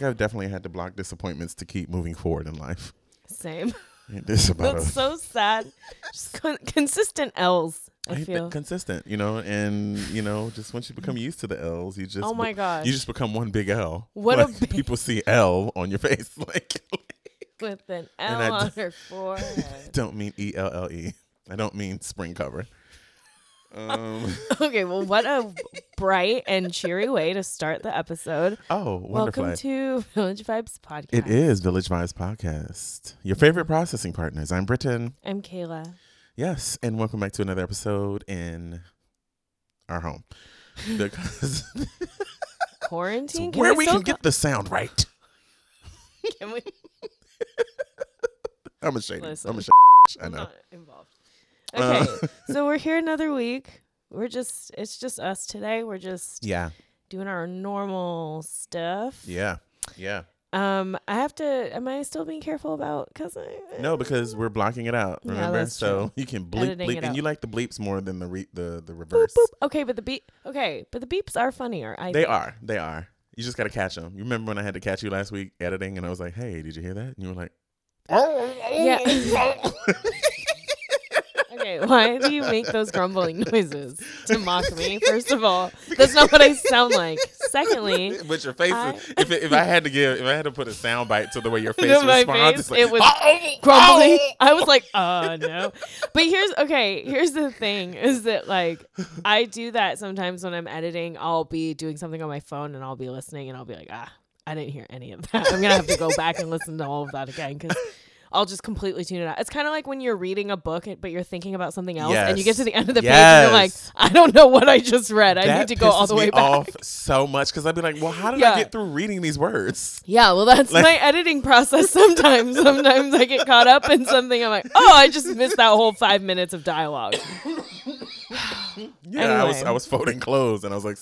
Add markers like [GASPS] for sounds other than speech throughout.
think I've definitely had to block disappointments to keep moving forward in life. Same. It's about That's a, so sad. Just con- consistent L's. I I- feel. consistent, you know, and you know, just once you become used to the L's, you just Oh my gosh. you just become one big L. What a Like, big- people see L on your [LAUGHS] face, like With an L on her forehead. [LAUGHS] don't mean E L L E. I don't mean spring cover. Um, [LAUGHS] [LAUGHS] okay, well, what a bright and cheery way to start the episode. oh, wonderful. Welcome to Village Vibes Podcast. It is Village Vibes Podcast, your favorite processing partners. I'm Britton. I'm Kayla. Yes, and welcome back to another episode in our home. Because [LAUGHS] Quarantine? where we can get the sound right. can we? I'm ashamed. Listen. I'm ashamed. I I'm know. not involved. Uh, Okay, [LAUGHS] so we're here another week. We're just, it's just us today. We're just Yeah, doing our normal stuff. yeah, yeah. Um, I have to. Am I still being careful about? Cause I No, because we're blocking it out. Remember, that's so true. [LAUGHS] you can bleep, Editing bleep and out. you like the bleeps more than the re- the the boop reverse. boop. Okay, but the beep. Okay, but the beeps are funnier. I They think. are, they are. You just got to catch them. You remember when I had to catch you last week editing, and I was like, "Hey, did you hear that?" And you were like, "Oh, Yeah. [LAUGHS] Okay, [LAUGHS] why do you make those grumbling noises to mock me? [LAUGHS] First of all, that's not what I sound like. Secondly, [LAUGHS] But your face, I- if it, if I had to give, if I had to put a sound bite to the way your face responds, face, like, it was "Oh, grumbling. oh." I was like, uh no. But here's okay, here's the thing is that like I do that sometimes when I'm editing, I'll be doing something on my phone and I'll be listening and I'll be like, ah, I didn't hear any of that. I'm gonna have to go back and listen to all of that again because I'll just completely tune it out. It's kind of like when you're reading a book, but you're thinking about something else, and you get to the end of the page, and you're like, I don't know what I just read. I That need to go all the way me back. off so much because I'd be like, "Well, how did Yeah. I get through reading these words?" Yeah, well, that's Like- my editing process [LAUGHS] sometimes. sometimes I get caught up in something. I'm like, oh, I just missed that whole five minutes of dialogue. Yeah, I was I was folding clothes, and I was like,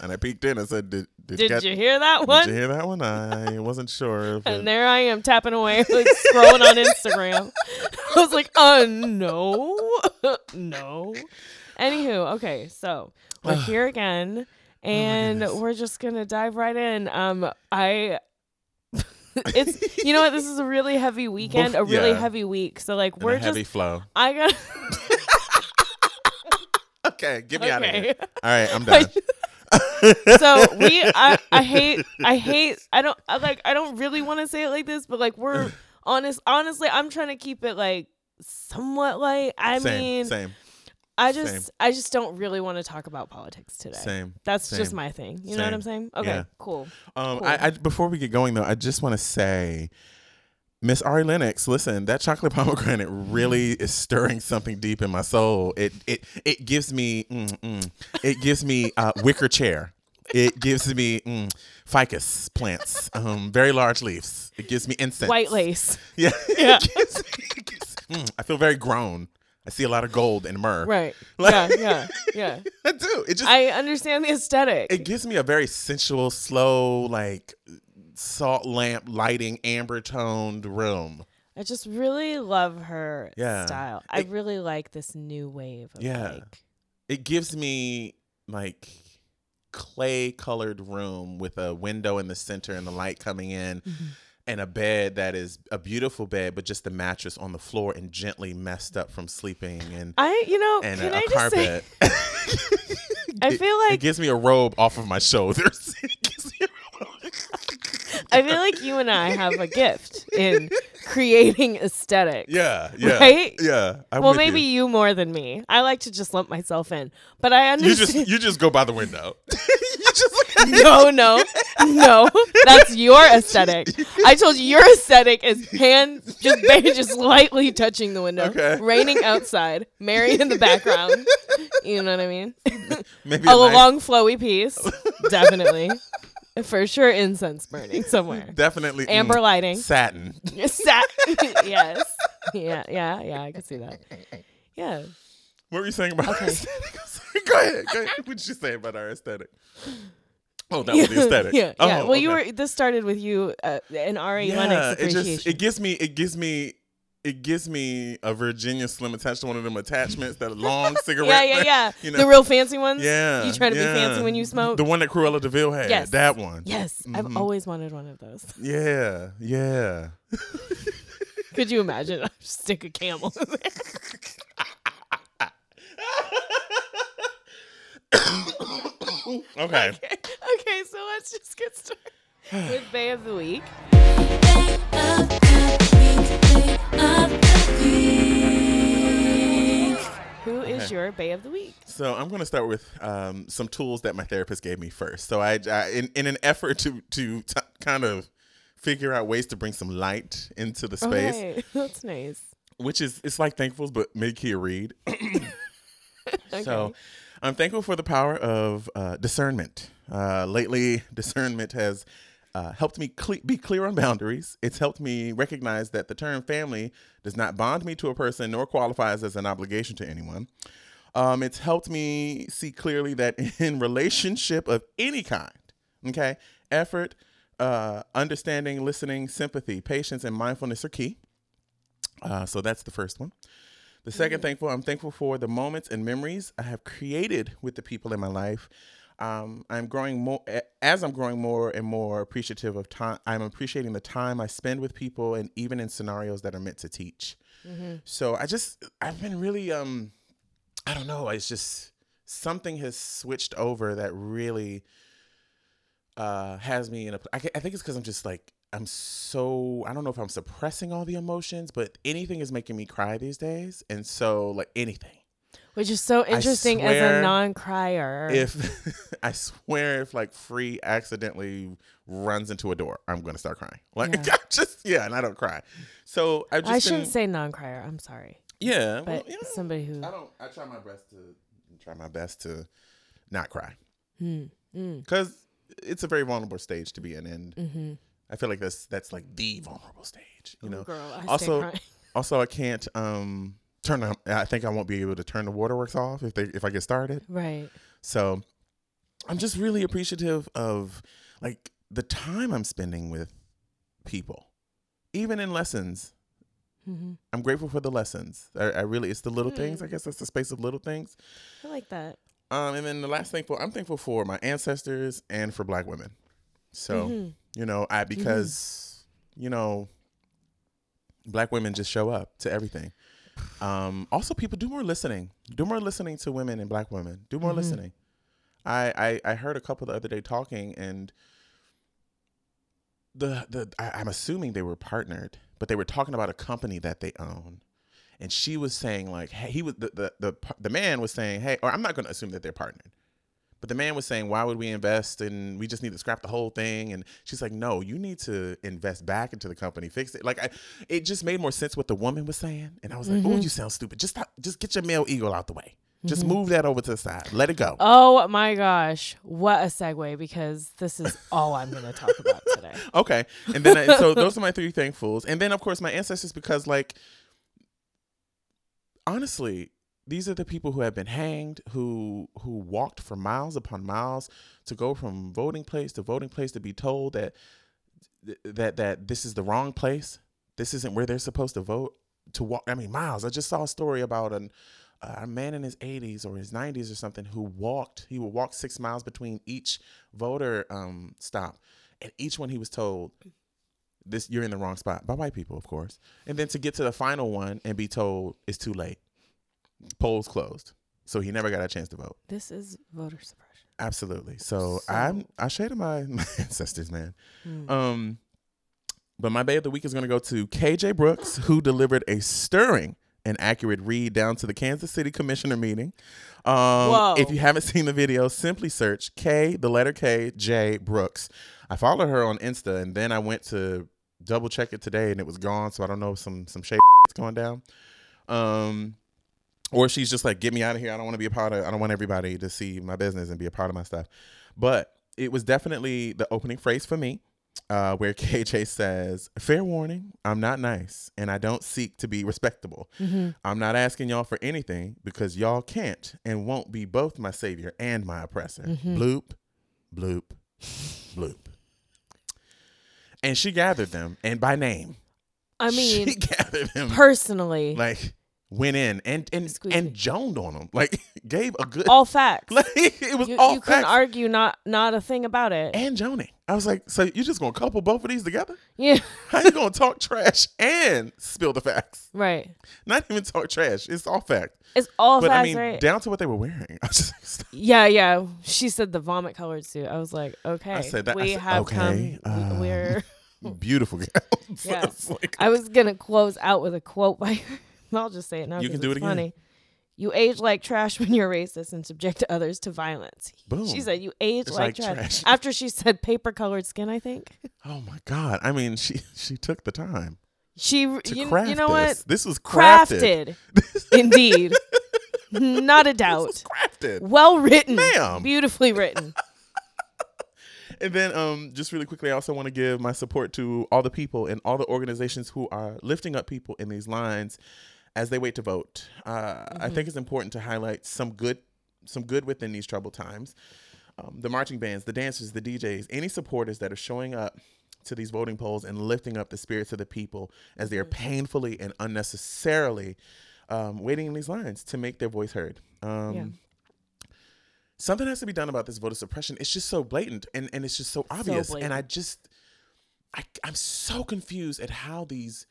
and I peeked in and said, "Did did, Did you hear that one? Did you hear that one? I wasn't sure. If [LAUGHS] it, And there I am tapping away, like scrolling on Instagram. [LAUGHS] I was like, uh, no, [LAUGHS] no. Anywho, okay, so we're [SIGHS] here again, and goodness. we're just gonna dive right in. Um, I. it's you know what this is a really heavy weekend a really yeah. heavy week so like we're a heavy just flow. i got Okay, get me out of here. All right, I'm done. So we I, I hate I hate I don't I like I don't really want to say it like this but like we're [CLEARS THROAT] honest honestly I'm trying to keep it like somewhat light I same, mean same, I just same. I just don't really want to talk about politics today same. that's just my thing you know what I'm saying okay Yeah. cool Um, Cool. I, I before we get going though, I just want to say, Miss Ari Lennox, listen, that chocolate [LAUGHS] pomegranate really is stirring something deep in my soul. It it it gives me mm, mm, it gives me uh, wicker chair. It gives me mm, ficus plants, um, very large leaves. It gives me incense. white lace Yeah. [LAUGHS] Yeah. It gives me- it gives- mm, I feel very grown. I see a lot of gold and myrrh. right [LAUGHS] Like- yeah yeah yeah I do. It just I understand the aesthetic it gives me a very sensual, slow, like salt lamp lighting, amber toned room. I just really love her Yeah. style I It- really like this new wave of Yeah. like It gives me like clay colored room with a window in the center and the light coming in Mm-hmm. and a bed that is a beautiful bed but just the mattress on the floor and gently messed up from sleeping and I you know and can a, just say carpet. [LAUGHS] I feel like it like gives me a robe off of my shoulders. [LAUGHS] It gives me a robe. I feel like you and I have a gift in [LAUGHS] creating aesthetic. Yeah, yeah, Right? yeah. I'm well, maybe you. you. more than me. I like to just lump myself in, but I understand. you just you just go by the window. [LAUGHS] you just look at it. no, no, no. That's your aesthetic. I told you your aesthetic is hand just [LAUGHS] ba- just lightly touching the window, Okay. raining outside, Mary in the background. You know what I mean? Maybe A a nice- long flowy piece, definitely, for sure. Incense burning [LAUGHS] somewhere. definitely Amber mm, lighting. satin. [LAUGHS] Sat- [LAUGHS] yes. Yeah, yeah, yeah. I could see that. Yeah. What were you saying about Okay. our aesthetic? I'm go ahead. Go ahead. What did you say about our aesthetic? Oh, that was the aesthetic. yeah, oh, yeah. Well, you were. This started with you uh, and Ari yeah, Lennox it just it gives me it gives me it gives me a Virginia Slim attached to one of them attachments, that long [LAUGHS] cigarette. Yeah, yeah, thing, yeah. You know? The real fancy ones. yeah. You try to yeah. be fancy when you smoke. The one that Cruella de Vil had. Yes. That one. yes, I've Mhm. always wanted one of those. [LAUGHS] Yeah. Yeah. Could you imagine? I stick a camel. [LAUGHS] in there. okay. okay, so let's just get started [SIGHS] with Bay of the Week. Who is Okay. your Bay of the Week? So I'm going to start with um, some tools that my therapist gave me first. So I, I in, in an effort to to t- kind of figure out ways to bring some light into the space, Okay, [LAUGHS] that's nice. which is it's like thankfuls but mid key read. [COUGHS] [COUGHS] So I'm thankful for the power of uh, discernment. Uh, lately, [LAUGHS] discernment has uh, helped me cle- be clear on boundaries. It's helped me recognize that the term family does not bond me to a person nor qualifies as an obligation to anyone. Um, it's helped me see clearly that [LAUGHS] in relationship of any kind, okay, effort, uh, understanding, listening, sympathy, patience, and mindfulness are key. Uh, so that's the first one. The second thankful, I'm thankful for the moments and memories I have created with the people in my life. Um, I'm growing more as I'm growing more and more appreciative of time. I'm appreciating the time I spend with people, and even in scenarios that are meant to teach. So I just I've been really um I don't know. It's just something has switched over that really uh has me in a. I, I think it's because I'm just like I'm so I don't know if I'm suppressing all the emotions, but anything is making me cry these days, and so like anything. Which is so interesting as a non-crier. If [LAUGHS] I swear, if like free accidentally runs into a door, I'm gonna start crying. Like Yeah. [LAUGHS] I just yeah, and I don't cry. So I've just I been, shouldn't say non-crier. I'm sorry, yeah, well, but you know, somebody who I don't. I try my best to try my best to not cry Hmm, mm, because it's a very vulnerable stage to be in, and mm-hmm. I feel like that's that's like the vulnerable stage. You know. girl, I also-. [LAUGHS] Also, I can't um turn. The, I think I won't be able to turn the waterworks off if they if I get started. right. So I'm just really appreciative of like the time I'm spending with people, even in lessons. hmm I'm grateful for the lessons. I, I really, it's the little things. Mm. I guess that's the space of little things. I like that. Um, and then the last thing for I'm thankful for my ancestors and for Black women. So Mhm. you know, I because you know, Black women just show up to everything. Um, also, people do more listening. Do more listening to women and Black women. Do more Mhm. listening. I, I I heard a couple the other day talking, and the the I, I'm assuming they were partnered, but they were talking about a company that they own. And she was saying like, hey, he was the the the, the man was saying, hey, or I'm not going to assume that they're partnered. But the man was saying, why would we invest and we just need to scrap the whole thing? And she's like, no, you need to invest back into the company, fix it. Like, I, it just made more sense what the woman was saying. And I was like, oh, Mhm. you sound stupid. Just stop, just get your male ego out the way. Just move that over to the side. Let it go. Oh my gosh, what a segue! Because this is all I'm going to talk about [LAUGHS] today. Okay. And then, I, so those are my three thankfuls. And then, of course, my ancestors, because, like, honestly, these are the people who have been hanged, who who walked for miles upon miles to go from voting place to voting place to be told that that that this is the wrong place. This isn't where they're supposed to vote. To walk, I mean, miles. I just saw a story about an a man in his 80s or his 90s or something who walked. He would walk six miles between each voter um, stop, and each one he was told, "This you're in the wrong spot" by white people, of course. And then to get to the final one and be told it's too late, polls closed, so he never got a chance to vote. This is voter suppression. Absolutely. So, So- I'm I shade my, my [LAUGHS] ancestors, man. Mm. Um, but my Bay of the Week is going to go to KJ Brooks, who delivered a stirring and accurate read down to the Kansas City Commissioner meeting. Um. If you haven't [LAUGHS] seen the video, simply search K, the letter K, J Brooks. I followed her on Insta, and then I went to double check it today, and it was gone. So I don't know if some some shade [LAUGHS] is going down. Um, or she's just like, get me out of here. I don't want to be a part of. I don't want everybody to see my business and be a part of my stuff. But it was definitely the opening phrase for me, uh, where [LAUGHS] KJ says, "Fair warning, I'm not nice, and I don't seek to be respectable. hmm I'm not asking y'all for anything because y'all can't and won't be both my savior and my oppressor." Mhm. Bloop, bloop, bloop. And she gathered them, and by name. I mean, she [LAUGHS] gathered than Personally, like went in and and and joned on them. Like [LAUGHS] gave a good all facts. [LAUGHS] like it was you all you couldn't argue not not a thing about it. and joning. I was like, so you just gonna couple both of these together? yeah, [LAUGHS] How you gonna talk trash and spill the facts? right. Not even talk trash. It's all fact. It's all but facts, I mean, right? down to what they were wearing. I was just like, yeah, yeah. She said the vomit colored suit. I was like, okay, I said that- we said, have okay, come. um, we're. beautiful gowns. Yeah. It's like- I was gonna close out with a quote by her. [LAUGHS] I'll just say it now. You can do it's it again. Funny. You age like trash [LAUGHS] when you're racist and subject others to violence. Boom. She said you age like, like trash. trash. After she said paper colored skin, I think [LAUGHS] oh my god. I mean, she she took the time she. You, you know this. what? This was crafted. Crafted, indeed, not a This doubt. was crafted. Well written, Ma'am. beautifully written. And then, um, just really quickly, I also want to give my support to all the people and all the organizations who are lifting up people in these lines as they wait to vote. Uh, I think it's important to highlight some good, some good within these troubled times. Um, the marching bands, the dancers, the DJs, any supporters that are showing up to these voting polls and lifting up the spirits of the people as they are painfully and unnecessarily um, waiting in these lines to make their voice heard. Um, Yeah. Something has to be done about this voter suppression. It's just so blatant and, and it's just so obvious. and I just, I, I'm so confused at how these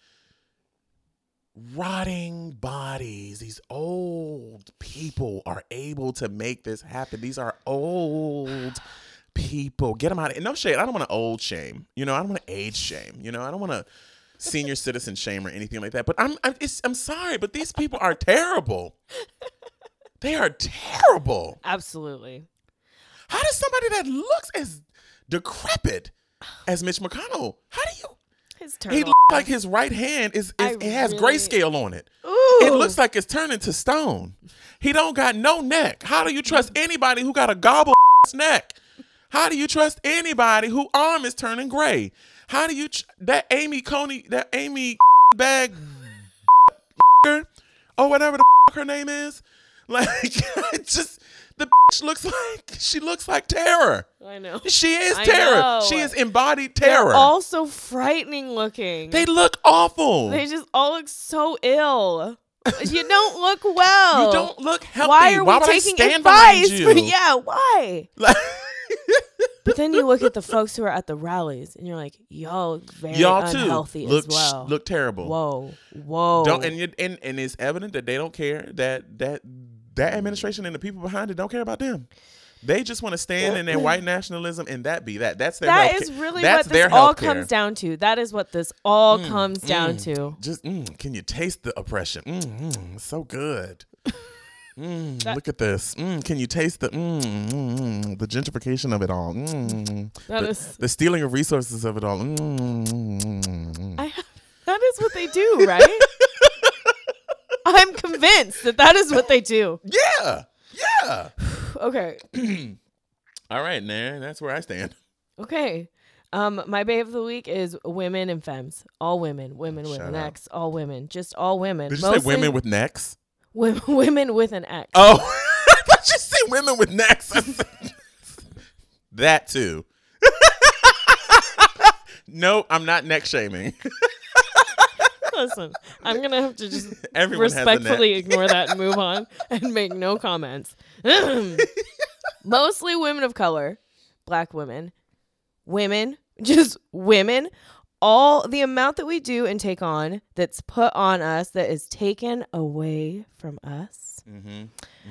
rotting bodies, these old people are able to make this happen. These are old people. Get them out of it. No shade. I don't want to old shame. You know, I don't want to age shame. You know, I don't want to senior citizen shame or anything like that. But I'm, I'm, I'm sorry, but these people are terrible. They are terrible. Absolutely. How does somebody that looks as decrepit as Mitch McConnell, how do you? His He looks like his right hand is, is it has really- grayscale on it. Ooh. It looks like it's turning to stone. He don't got no neck. How do you trust mm. anybody who got a gobble [LAUGHS] neck? How do you trust anybody who arm is turning gray? How do you tr- that Amy Coney that Amy [LAUGHS] bag [LAUGHS] or whatever the her name is? Like just the bitch looks like she looks like terror. I know. She is I terror. know. She is embodied They're terror. all so frightening looking. they look awful. They just all look so ill. you don't look [LAUGHS] well. you don't look healthy. Why are we would taking advice? [LAUGHS] Yeah, why? Like- [LAUGHS] But then you look at the folks who are at the rallies, and you're like, y'all look very y'all too unhealthy look as well. look terrible. Whoa, whoa. Don't and, you- and and it's evident that they don't care that that that administration and the people behind it don't care about them. They just want to stand in their white nationalism and that be that. That's their that is really that's what this all healthcare. comes down to. That is what this all comes down mm. to. Just mm, can you taste the oppression? Mm, mm, so good. [LAUGHS] Mm, That- look at this. Mm, can you taste the mm, mm, mm, the gentrification of it all? Mm, That the, is- the stealing of resources of it all. Mm, mm, mm, mm. I, that is what they do, right? [LAUGHS] I'm convinced that that is what they do. Yeah, yeah. [SIGHS] Okay. [CLEARS THROAT] All right, Nair, that's where I stand. Okay. Um, my babe of the week is women and femmes. All women, women with Shut an up. X. All women, just all women. Did you Mostly say women with necks? women, [LAUGHS] women with an X. Oh, [LAUGHS] I thought you said women with necks. I said- [LAUGHS] that too. no, I'm not neck shaming. Listen, I'm gonna have to just [LAUGHS] Everyone has a neck. respectfully ignore that and move on and make no comments. Mostly women of color, black women, women, just women. All the amount that we do and take on that's put on us that is taken away from us. Mm-hmm.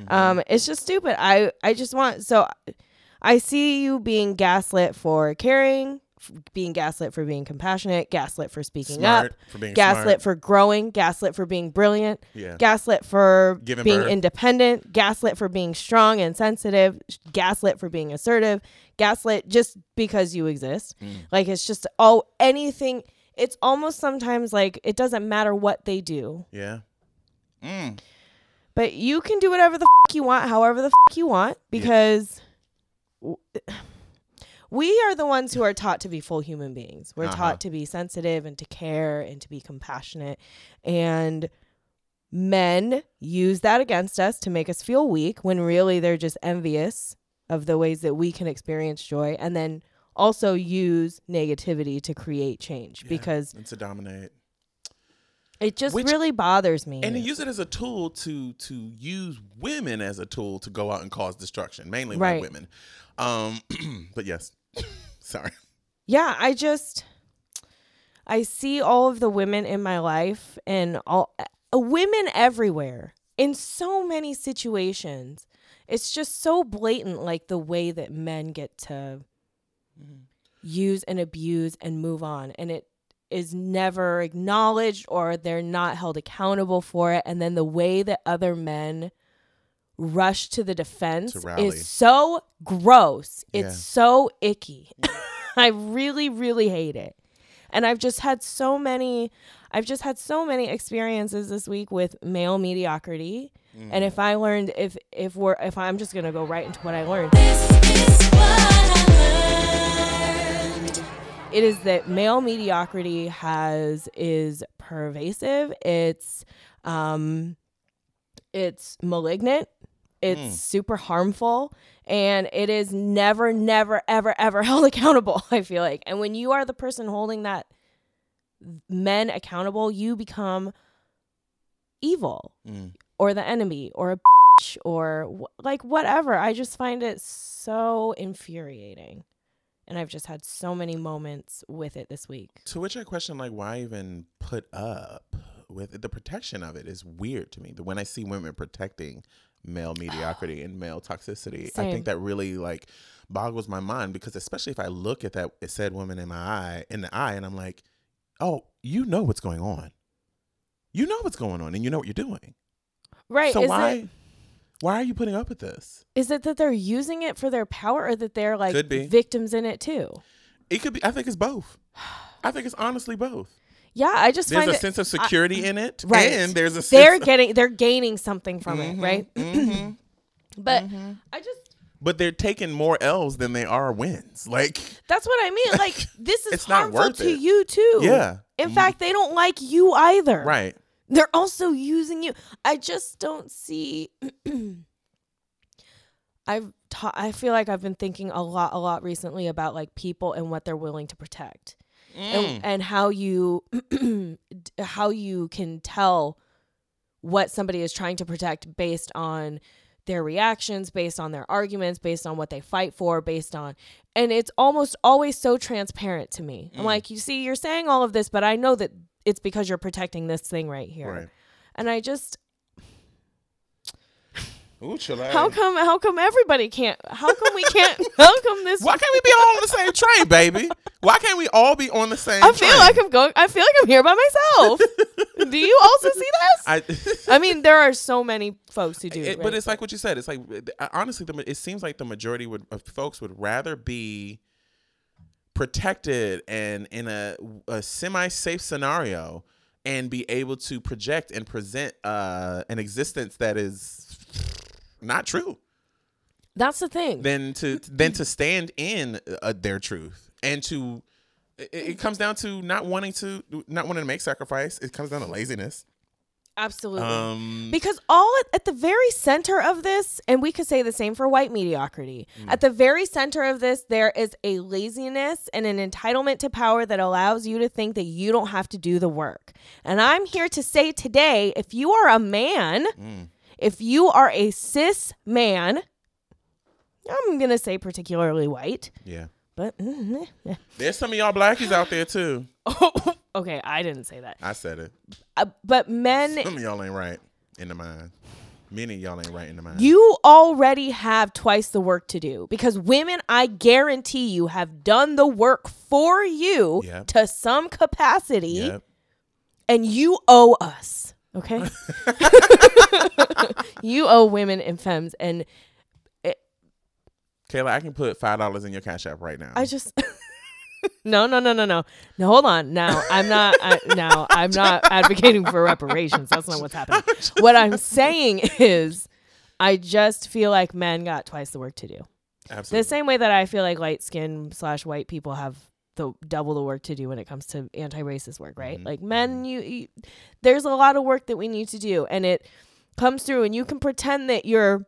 Um, it's just stupid. I I just want so I see you being gaslit for caring, being gaslit for being compassionate, gaslit for speaking Smart up, for being gaslit smart. for growing, gaslit for being brilliant, Yeah. gaslit for Giving being birth. independent, gaslit for being strong and sensitive, gaslit for being assertive, gaslit just because you exist. Mm. Like it's just all anything. It's almost sometimes like it doesn't matter what they do, Yeah. Mm. but you can do whatever the f- you want, however the f- you want, because w- we are the ones who are taught to be full human beings. We're Uh-huh. taught to be sensitive and to care and to be compassionate. And men use that against us to make us feel weak when really they're just envious of the ways that we can experience joy and then also use negativity to create change Yeah. because And to dominate. It just Which- really bothers me. and they use it as a tool to to use women as a tool to go out and cause destruction, mainly Right. women. Um, [CLEARS THROAT] but yes, [LAUGHS] sorry. yeah, I just I see all of the women in my life and all uh, women everywhere in so many situations. It's just so blatant like the way that men get to use and abuse and move on and it is never acknowledged or they're not held accountable for it and then the way that other men rush to the defense To is so gross. It's Yeah. so icky. [LAUGHS] I really really hate it. And i've just had so many i've just had so many experiences this week with male mediocrity. Mm. and if i learned if if we're if i'm just gonna go right into what i learned. This is what I learned. it is that male mediocrity has is pervasive. It's um it's malignant it's Mm. super harmful and it is never never ever ever [LAUGHS] held accountable i feel like and when you are the person holding that men accountable you become evil Mm. or the enemy or a bitch or wh- like whatever. I just find it so infuriating. And I've just had so many moments with it this week. To which I question, like, why even put up with it? The protection of it is weird to me. The- When I see women protecting male mediocrity and male toxicity, I think that really like boggles my mind because especially if I look at that said woman in my eye in the eye and I'm like, oh, you know what's going on. You know what's going on and you know what you're doing. Right. so is why it why are you putting up with this? is it that they're using it for their power or that they're like victims in it too? It could be I think it's both. I think it's honestly both. Yeah, I just There's find a it sense of security in it. right. And there's a sense they're getting they're gaining something from Mhm, it, right? mhm. [CLEARS THROAT] But I just but they're taking more L's than they are wins. Like, that's what I mean. [LAUGHS] Like this is It's not harmful worth to it. you too. yeah, In fact, they don't like you either. right. They're also using you. I just don't see. [CLEARS THROAT] I've ta- I feel like I've been thinking a lot, a lot recently about like people and what they're willing to protect, Mm. and, and how you [CLEARS THROAT] how you can tell what somebody is trying to protect based on their reactions, based on their arguments, based on what they fight for, based on and it's almost always so transparent to me. I'm Mm. like, you see, you're saying all of this, but I know that it's because you're protecting this thing right here. Right. And I just Ooh, chill out. how come how come everybody can't how come we can't [LAUGHS] how come this Why can't we be all on the same train, baby? Why can't we all be on the same I feel train? like I'm going I feel like I'm here by myself. Do you also see this? I, I mean, there are so many folks who do. it, right? but it's like what you said. It's like uh, honestly, the, it seems like the majority would, of folks would rather be protected and in a, a semi-safe scenario and be able to project and present uh, an existence that is not true that's the thing. than to than to stand in uh, their truth and to it, it comes down to not wanting to not wanting to make sacrifice it comes down to laziness Absolutely. um Because all at, at the very center of this, and we could say the same for white mediocrity, Mm. at the very center of this, there is a laziness and an entitlement to power that allows you to think that you don't have to do the work. And I'm here to say today if you are a man, Mm. If you are a cis man, I'm going to say particularly white, yeah. But mm, there's some of y'all blackies out there too. [LAUGHS] Okay, I didn't say that. i said it. Uh, but men some of y'all ain't right in the mind. Many of y'all ain't right in the mind. You already have twice the work to do because women, I guarantee you, have done the work for you Yep. to some capacity, yep. and you owe us. Okay, [LAUGHS] [LAUGHS] you owe women and femmes, and kayla i can put five dollars in your cash app right now I just. [LAUGHS] No, no, no, no, no. No, hold on. Now, I'm not. I, now, I'm not advocating for reparations. That's not what's happening. What I'm saying is, I just feel like men got twice the work to do. absolutely The same way that I feel like light skin slash white people have the double the work to do when it comes to anti-racist work, right? Mhm. Like men, you, you there's a lot of work that we need to do, and it comes through, and you can pretend that you're,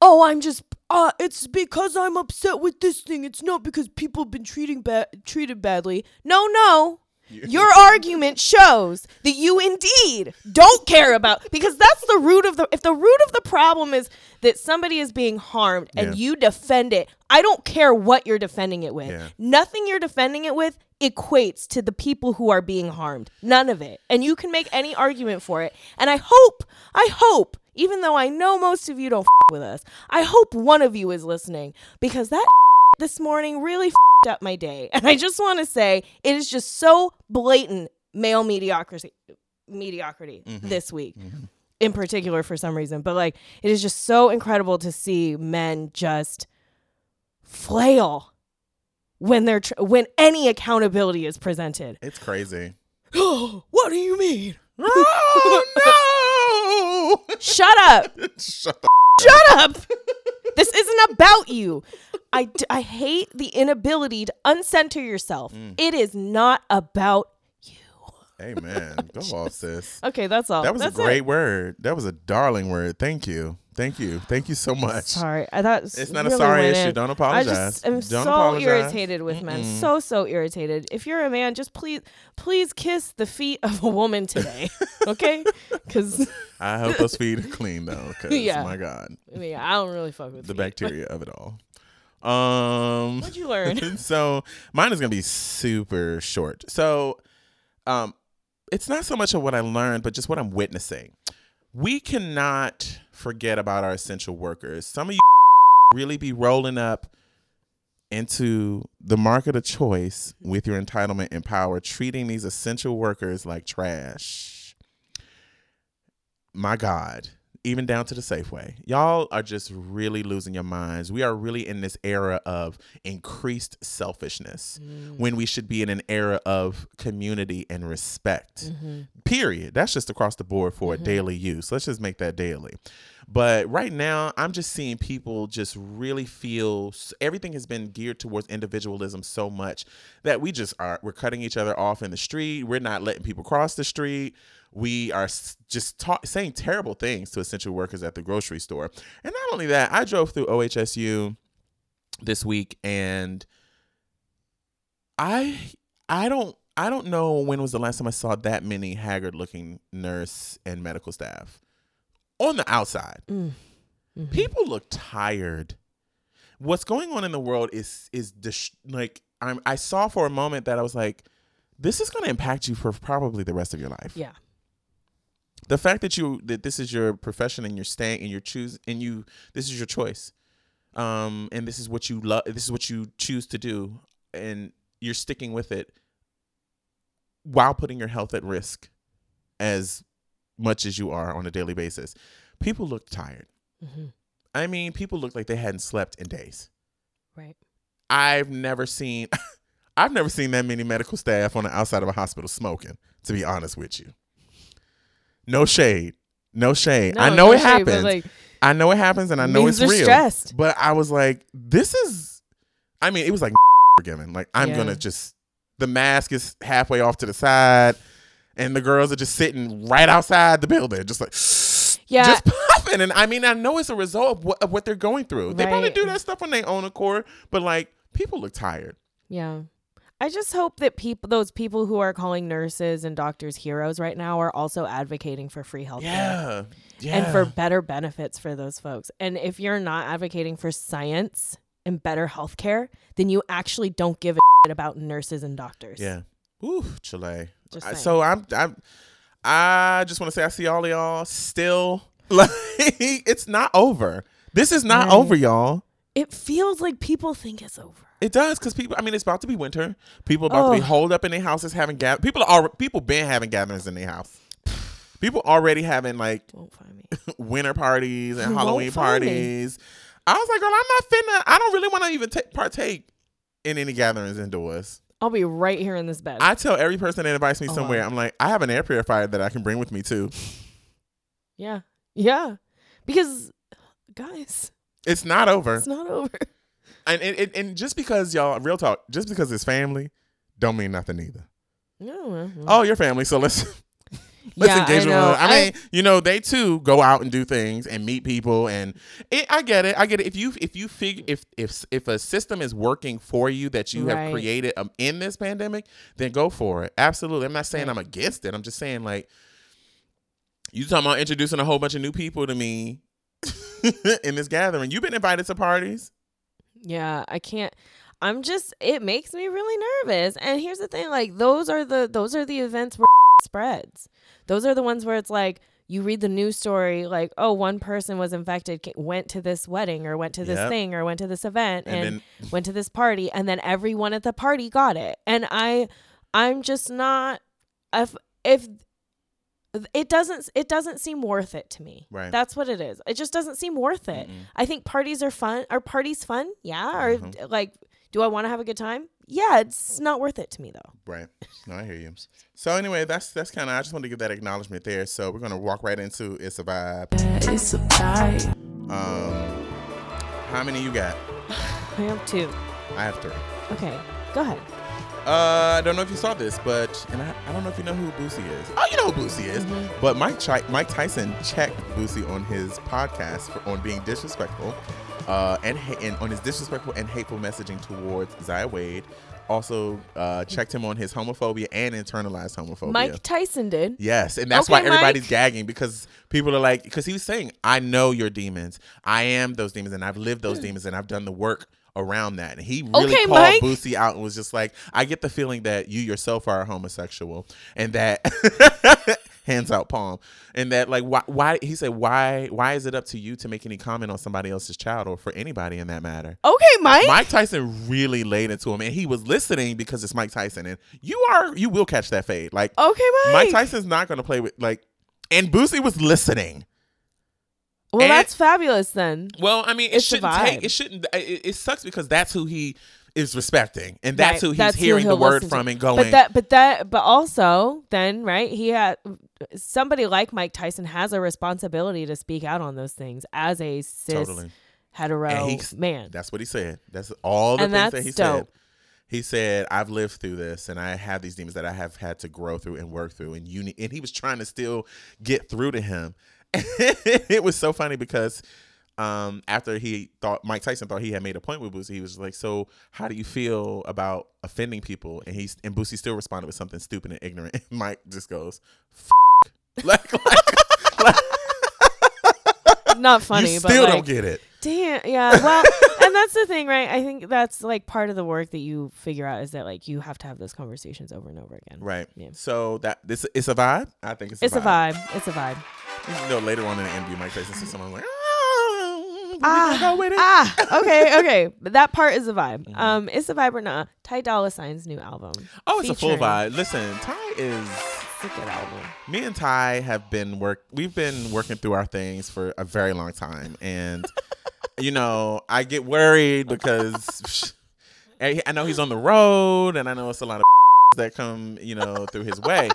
oh, I'm just, uh, it's because I'm upset with this thing. It's not because people have been treating bad treated badly. No, no, Your argument shows that you indeed don't care about because that's the root of the if the root of the problem is that somebody is being harmed and Yeah. you defend it. I don't care what you're defending it with. Yeah. Nothing you're defending it with equates to the people who are being harmed. None of it. And you can make any argument for it. And I hope, I hope, even though I know most of you don't f- with us, I hope one of you is listening because that this morning really f***ed up my day. [LAUGHS] And I just want to say it is just so blatant male mediocrity mediocrity this week. Mm-hmm. In particular for some reason, but like it is just so incredible to see men just flail when they're tr- when any accountability is presented. It's crazy. [GASPS] what do you mean? [LAUGHS] oh no! Shut up. [LAUGHS] Shut the Shut up. this isn't about you. I, d- I hate the inability to uncenter yourself. Mm. It is not about you. Amen. [LAUGHS] Go off, sis. Okay, that's all. That was That's a great it. word. That was a darling word. Thank you. Thank you. Thank you so much. Sorry, I thought It's not a sorry issue. in. Don't I apologize. just am so apologize. irritated with men. Mm-mm. So so irritated. If you're a man, just please please kiss the feet of a woman today, [LAUGHS] okay? Because I hope those feet are clean though, because [LAUGHS] Yeah. my God, I mean, I don't really fuck with the feet. bacteria of it all. Um, What'd you learn? [LAUGHS] so mine is gonna be super short. So, um, it's not so much of what I learned, but just what I'm witnessing. We cannot forget about our essential workers. Some of you [LAUGHS] really be rolling up into the market of choice with your entitlement and power, treating these essential workers like trash. My God, even down to the Safeway. Y'all are just really losing your minds. We are really in this era of increased selfishness mm. when we should be in an era of community and respect. Mm-hmm. Period. That's just across the board for a mm-hmm. daily use. Let's just make that daily. But right now, I'm just seeing people just really feel everything has been geared towards individualism so much that we just are we're cutting each other off in the street. We're not letting people cross the street. We are just ta- saying terrible things to essential workers at the grocery store. And not only that, I drove through OHSU this week and I I don't I don't know when was the last time I saw that many haggard looking nurse and medical staff on the outside. Mm. People look tired. What's going on in the world is is dis- like I'm, I saw for a moment that I was like, this is going to impact you for probably the rest of your life. Yeah. The fact that you that this is your profession and you're staying and you're choose and you this is your choice, um, and this is what you love. This is what you choose to do, and you're sticking with it while putting your health at risk as much as you are on a daily basis. People look tired. Mhm. I mean, people look like they hadn't slept in days. Right. I've never seen [LAUGHS] I've never seen that many medical staff on the outside of a hospital smoking, to be honest with you. No shade. No shade. I know no it shade, happens. like, I know it happens and I know it's real. stressed. But I was like, this is I mean, it was like [LAUGHS] forgiven. Like I'm Yeah. gonna just the mask is halfway off to the side and the girls are just sitting right outside the building, just like [GASPS] Yeah. just [LAUGHS] puffing. And I mean, I know it's a result of what, of what they're going through. They probably do that stuff on their own accord, but like people look tired. Yeah. I just hope that people those people who are calling nurses and doctors heroes right now are also advocating for free healthcare. Yeah. Yeah. And for better benefits for those folks. And if you're not advocating for science and better healthcare, then you actually don't give a shit about nurses and doctors. Yeah. Ooh, Chile. I- so I'm I'm I just want to say I see all of y'all still [LAUGHS] like it's not over. This is not Right. over, y'all. It feels like people think it's over. It does because people. I mean, it's about to be winter. People about to be Oh. holed up in their houses having gather. People are people been having gatherings in their house. People already having like Won't find me. [LAUGHS] winter parties and You Halloween won't me. parties. I was like, girl, I'm not finna. I don't really want to even ta- partake in any gatherings indoors. I'll be right here in this bed. I tell every person that invites me Oh, somewhere, wow. I'm like, I have an air purifier that I can bring with me too. yeah. Yeah. Because guys, It's not over, it's not over. And and, and and just because y'all, real talk, just because it's family, don't mean nothing either. No. Oh, your family, so let's. [LAUGHS] Let's Yeah, I engage with. I I- mean, you know, they too go out and do things and meet people, and it, I get it. I get it. If you if you figure if if if a system is working for you that you have created um, in this pandemic, then go for it. Absolutely. I'm not saying I'm against it. I'm just saying like you talking about introducing a whole bunch of new people to me [LAUGHS] in this gathering. You've been invited to parties. Yeah, I can't. I'm just. It makes me really nervous. And here's the thing: like those are the those are the events where [LAUGHS] spreads. Those are the ones where it's like you read the news story, like oh, one person was infected, went to this wedding or went to this Yep. thing or went to this event And and, then- went to this party, and then everyone at the party got it. And I, I'm just not. If if it doesn't it doesn't seem worth it to me. Right. That's what it is. It just doesn't seem worth it. I think parties are fun. Are parties fun? Yeah. Or Mhm. like, do I want to have a good time? Yeah. It's not worth it to me though. Right. No, I hear you. So anyway, that's that's kind of. I just want to give that acknowledgement there. So we're gonna walk right into it's a vibe. Yeah, It's a vibe. Um, how many you got? [SIGHS] I have two. I have three. Okay. Go ahead. Uh, I don't know if you saw this, but and I, I don't know if you know who Boosie is. Oh, you know who Boosie is. Mm-hmm. But Mike Chi- Mike Tyson checked Boosie on his podcast for, on being disrespectful, uh, and, ha- and on his disrespectful and hateful messaging towards Zaya Wade. Also, uh, checked him on his homophobia and internalized homophobia. Mike Tyson did. Yes, and that's Okay, why everybody's Mike. gagging because people are like, because he was saying, I know your demons. I am those demons, and I've lived those demons, and I've done the work around that. And he really. Okay, called Mike. Boosie out and was just like, I get the feeling that you yourself are a homosexual, and that [LAUGHS] hands out palm, and that like why why he said why why is it up to you to make any comment on somebody else's child or for anybody in that matter? Okay, Mike. Mike Tyson really laid into him, and he was listening because it's Mike Tyson, and you are you will catch that fade. Like Okay, Mike. Mike Tyson's not to play with like, and Boosie was listening. Well, and- that's fabulous then. Well, I mean, it It's shouldn't take. It shouldn't. It, it sucks because that's who he is respecting, and that's Right, who he's that's who hearing the word listen to. from and going. But that, but that, but also then, right? He had somebody like Mike Tyson has a responsibility to speak out on those things as a cis Totally. hetero he's- man. that's what he said. That's all the And things that he said. He said, "I've lived through this, and I have these demons that I have had to grow through and work through." And you, and he was trying to still get through to him. [LAUGHS] it was so funny because um, after he thought Mike Tyson thought he had made a point with Boosie, he was like, "So, how do you feel about offending people?" And he's and Boosie still responded with something stupid and ignorant. And [LAUGHS] Mike just goes, F-. like, [LAUGHS] like, like Not funny, you but still like, don't get it. Damn. Yeah. Well, and that's the thing, right? I think that's like part of the work that you figure out is that like you have to have those conversations over and over again. Right. Yeah. So that this it's a vibe. I think it's a It's a vibe. vibe. It's a vibe. You know, later on in the interview, Mike Tyson says someone like, "Ah, Ah, go with it." ah, [LAUGHS] okay, okay. But that part is a vibe. Mhm. Um, it's a vibe or not. Ty Dolla Sign's new album. Oh, it's a full vibe. Listen, Ty is It's a good album. me and Ty have been work. We've been working through our things for a very long time, and [LAUGHS] you know, I get worried because I [LAUGHS] I know he's on the road, and I know it's a lot of that come, you know, through his way.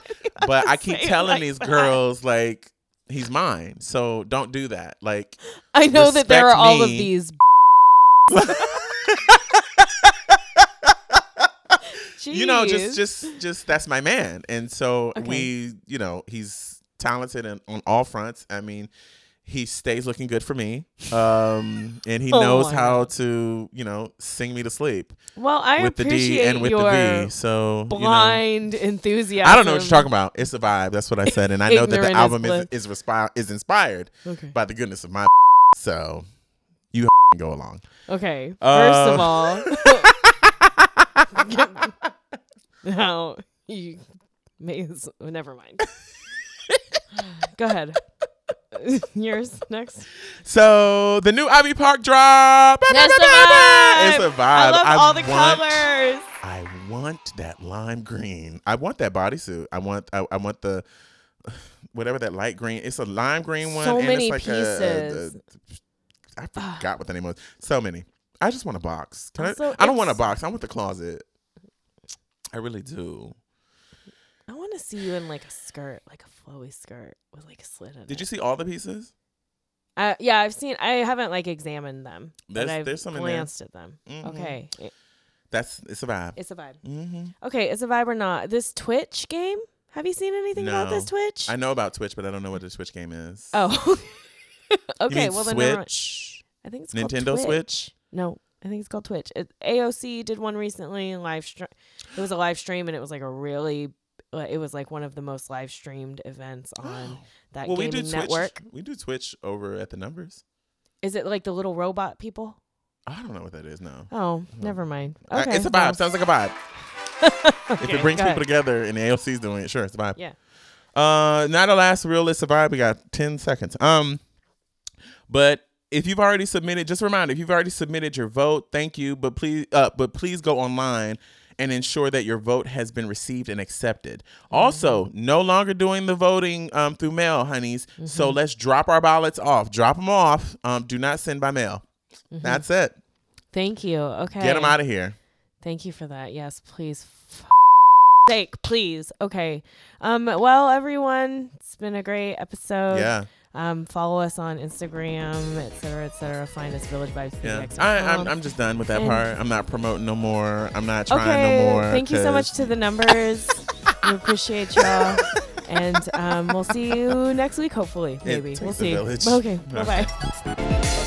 But I keep telling like these that. girls like. He's mine, so don't do that. Like, [LAUGHS] I know that there are all of these. [LAUGHS] you know, just just just that's my man. And so Okay. we, you know, he's talented and on all fronts. I mean, he stays looking good for me. [LAUGHS] Um and he Oh, knows how God. to, you know, sing me to sleep well, I with the appreciate D and with your the V. So, you know, blind enthusiasm. I don't know what you're talking about. It's a vibe. That's what I said. And I know that the album is bliss. is, respi- is inspired Okay. by the goodness of my [LAUGHS] so you [LAUGHS] go along. Okay. First Uh, of all, now you may never mind. Go ahead. [LAUGHS] Yours next. So the new Ivy Park drop. That's a vibe. It's a vibe. I love all the want- colors. I want that lime green. I want that bodysuit. I want. I, I want the [SIGHS] whatever that light green. It's a lime green one. So and many it's like a- a- pieces. I forgot what the name was. So many. I just want a box. Can I? I don't want a box. I want the closet. I really do. I want to see you in like a skirt, like a flowy skirt with like a slit in it. Did you see all the pieces? Uh, yeah, I've seen. I haven't like examined them, There's- but I've there's some glanced at them. Mhm. Okay, That's it's a vibe. it's a vibe. hmm Okay, it's a vibe or not. This Twitch game Have you seen anything about this Twitch? I know about Twitch, but I don't know what the Switch game is. oh. [LAUGHS] Okay, well then. Switch, I think it's called Nintendo Twitch. Switch. No, I think it's called Twitch. It, AOC did one recently. Live stream. It was a live stream, and it was like a really. Uh, It was like one of the most live streamed events [GASPS] on that well, we do gaming Twitch. network. We do Twitch over at the numbers. Is it like the little robot people? I don't know what that is. No, Oh, never mind. Uh, Okay, it's a vibe. Sounds like a vibe. [LAUGHS] if okay, it brings people ahead. together and the AOC's doing it, sure, it's a vibe. Yeah. Uh, now the last real list of vibe. We got ten seconds. Um, but if you've already submitted, just a reminder: if you've already submitted your vote, thank you. But please, uh, but please go online and ensure that your vote has been received and accepted. Also, no longer doing the voting um, through mail, honeys. So let's drop our ballots off. Drop them off. Um, do not send by mail. That's it. Thank you. Okay. Get them out of here. Thank you for that. Yes, please. F- sake, please. Okay. Um. Well, everyone, it's been a great episode. yeah, Um. Follow us on Instagram, et cetera, et cetera. Find us Village Vibes. yeah. I, I'm, I'm just done with that And- part. I'm not promoting no more. I'm not trying okay. no more. Thank you so much to the numbers. we appreciate y'all. And um, we'll see you next week, hopefully. Maybe we'll see. village. Okay. [LAUGHS] Bye bye.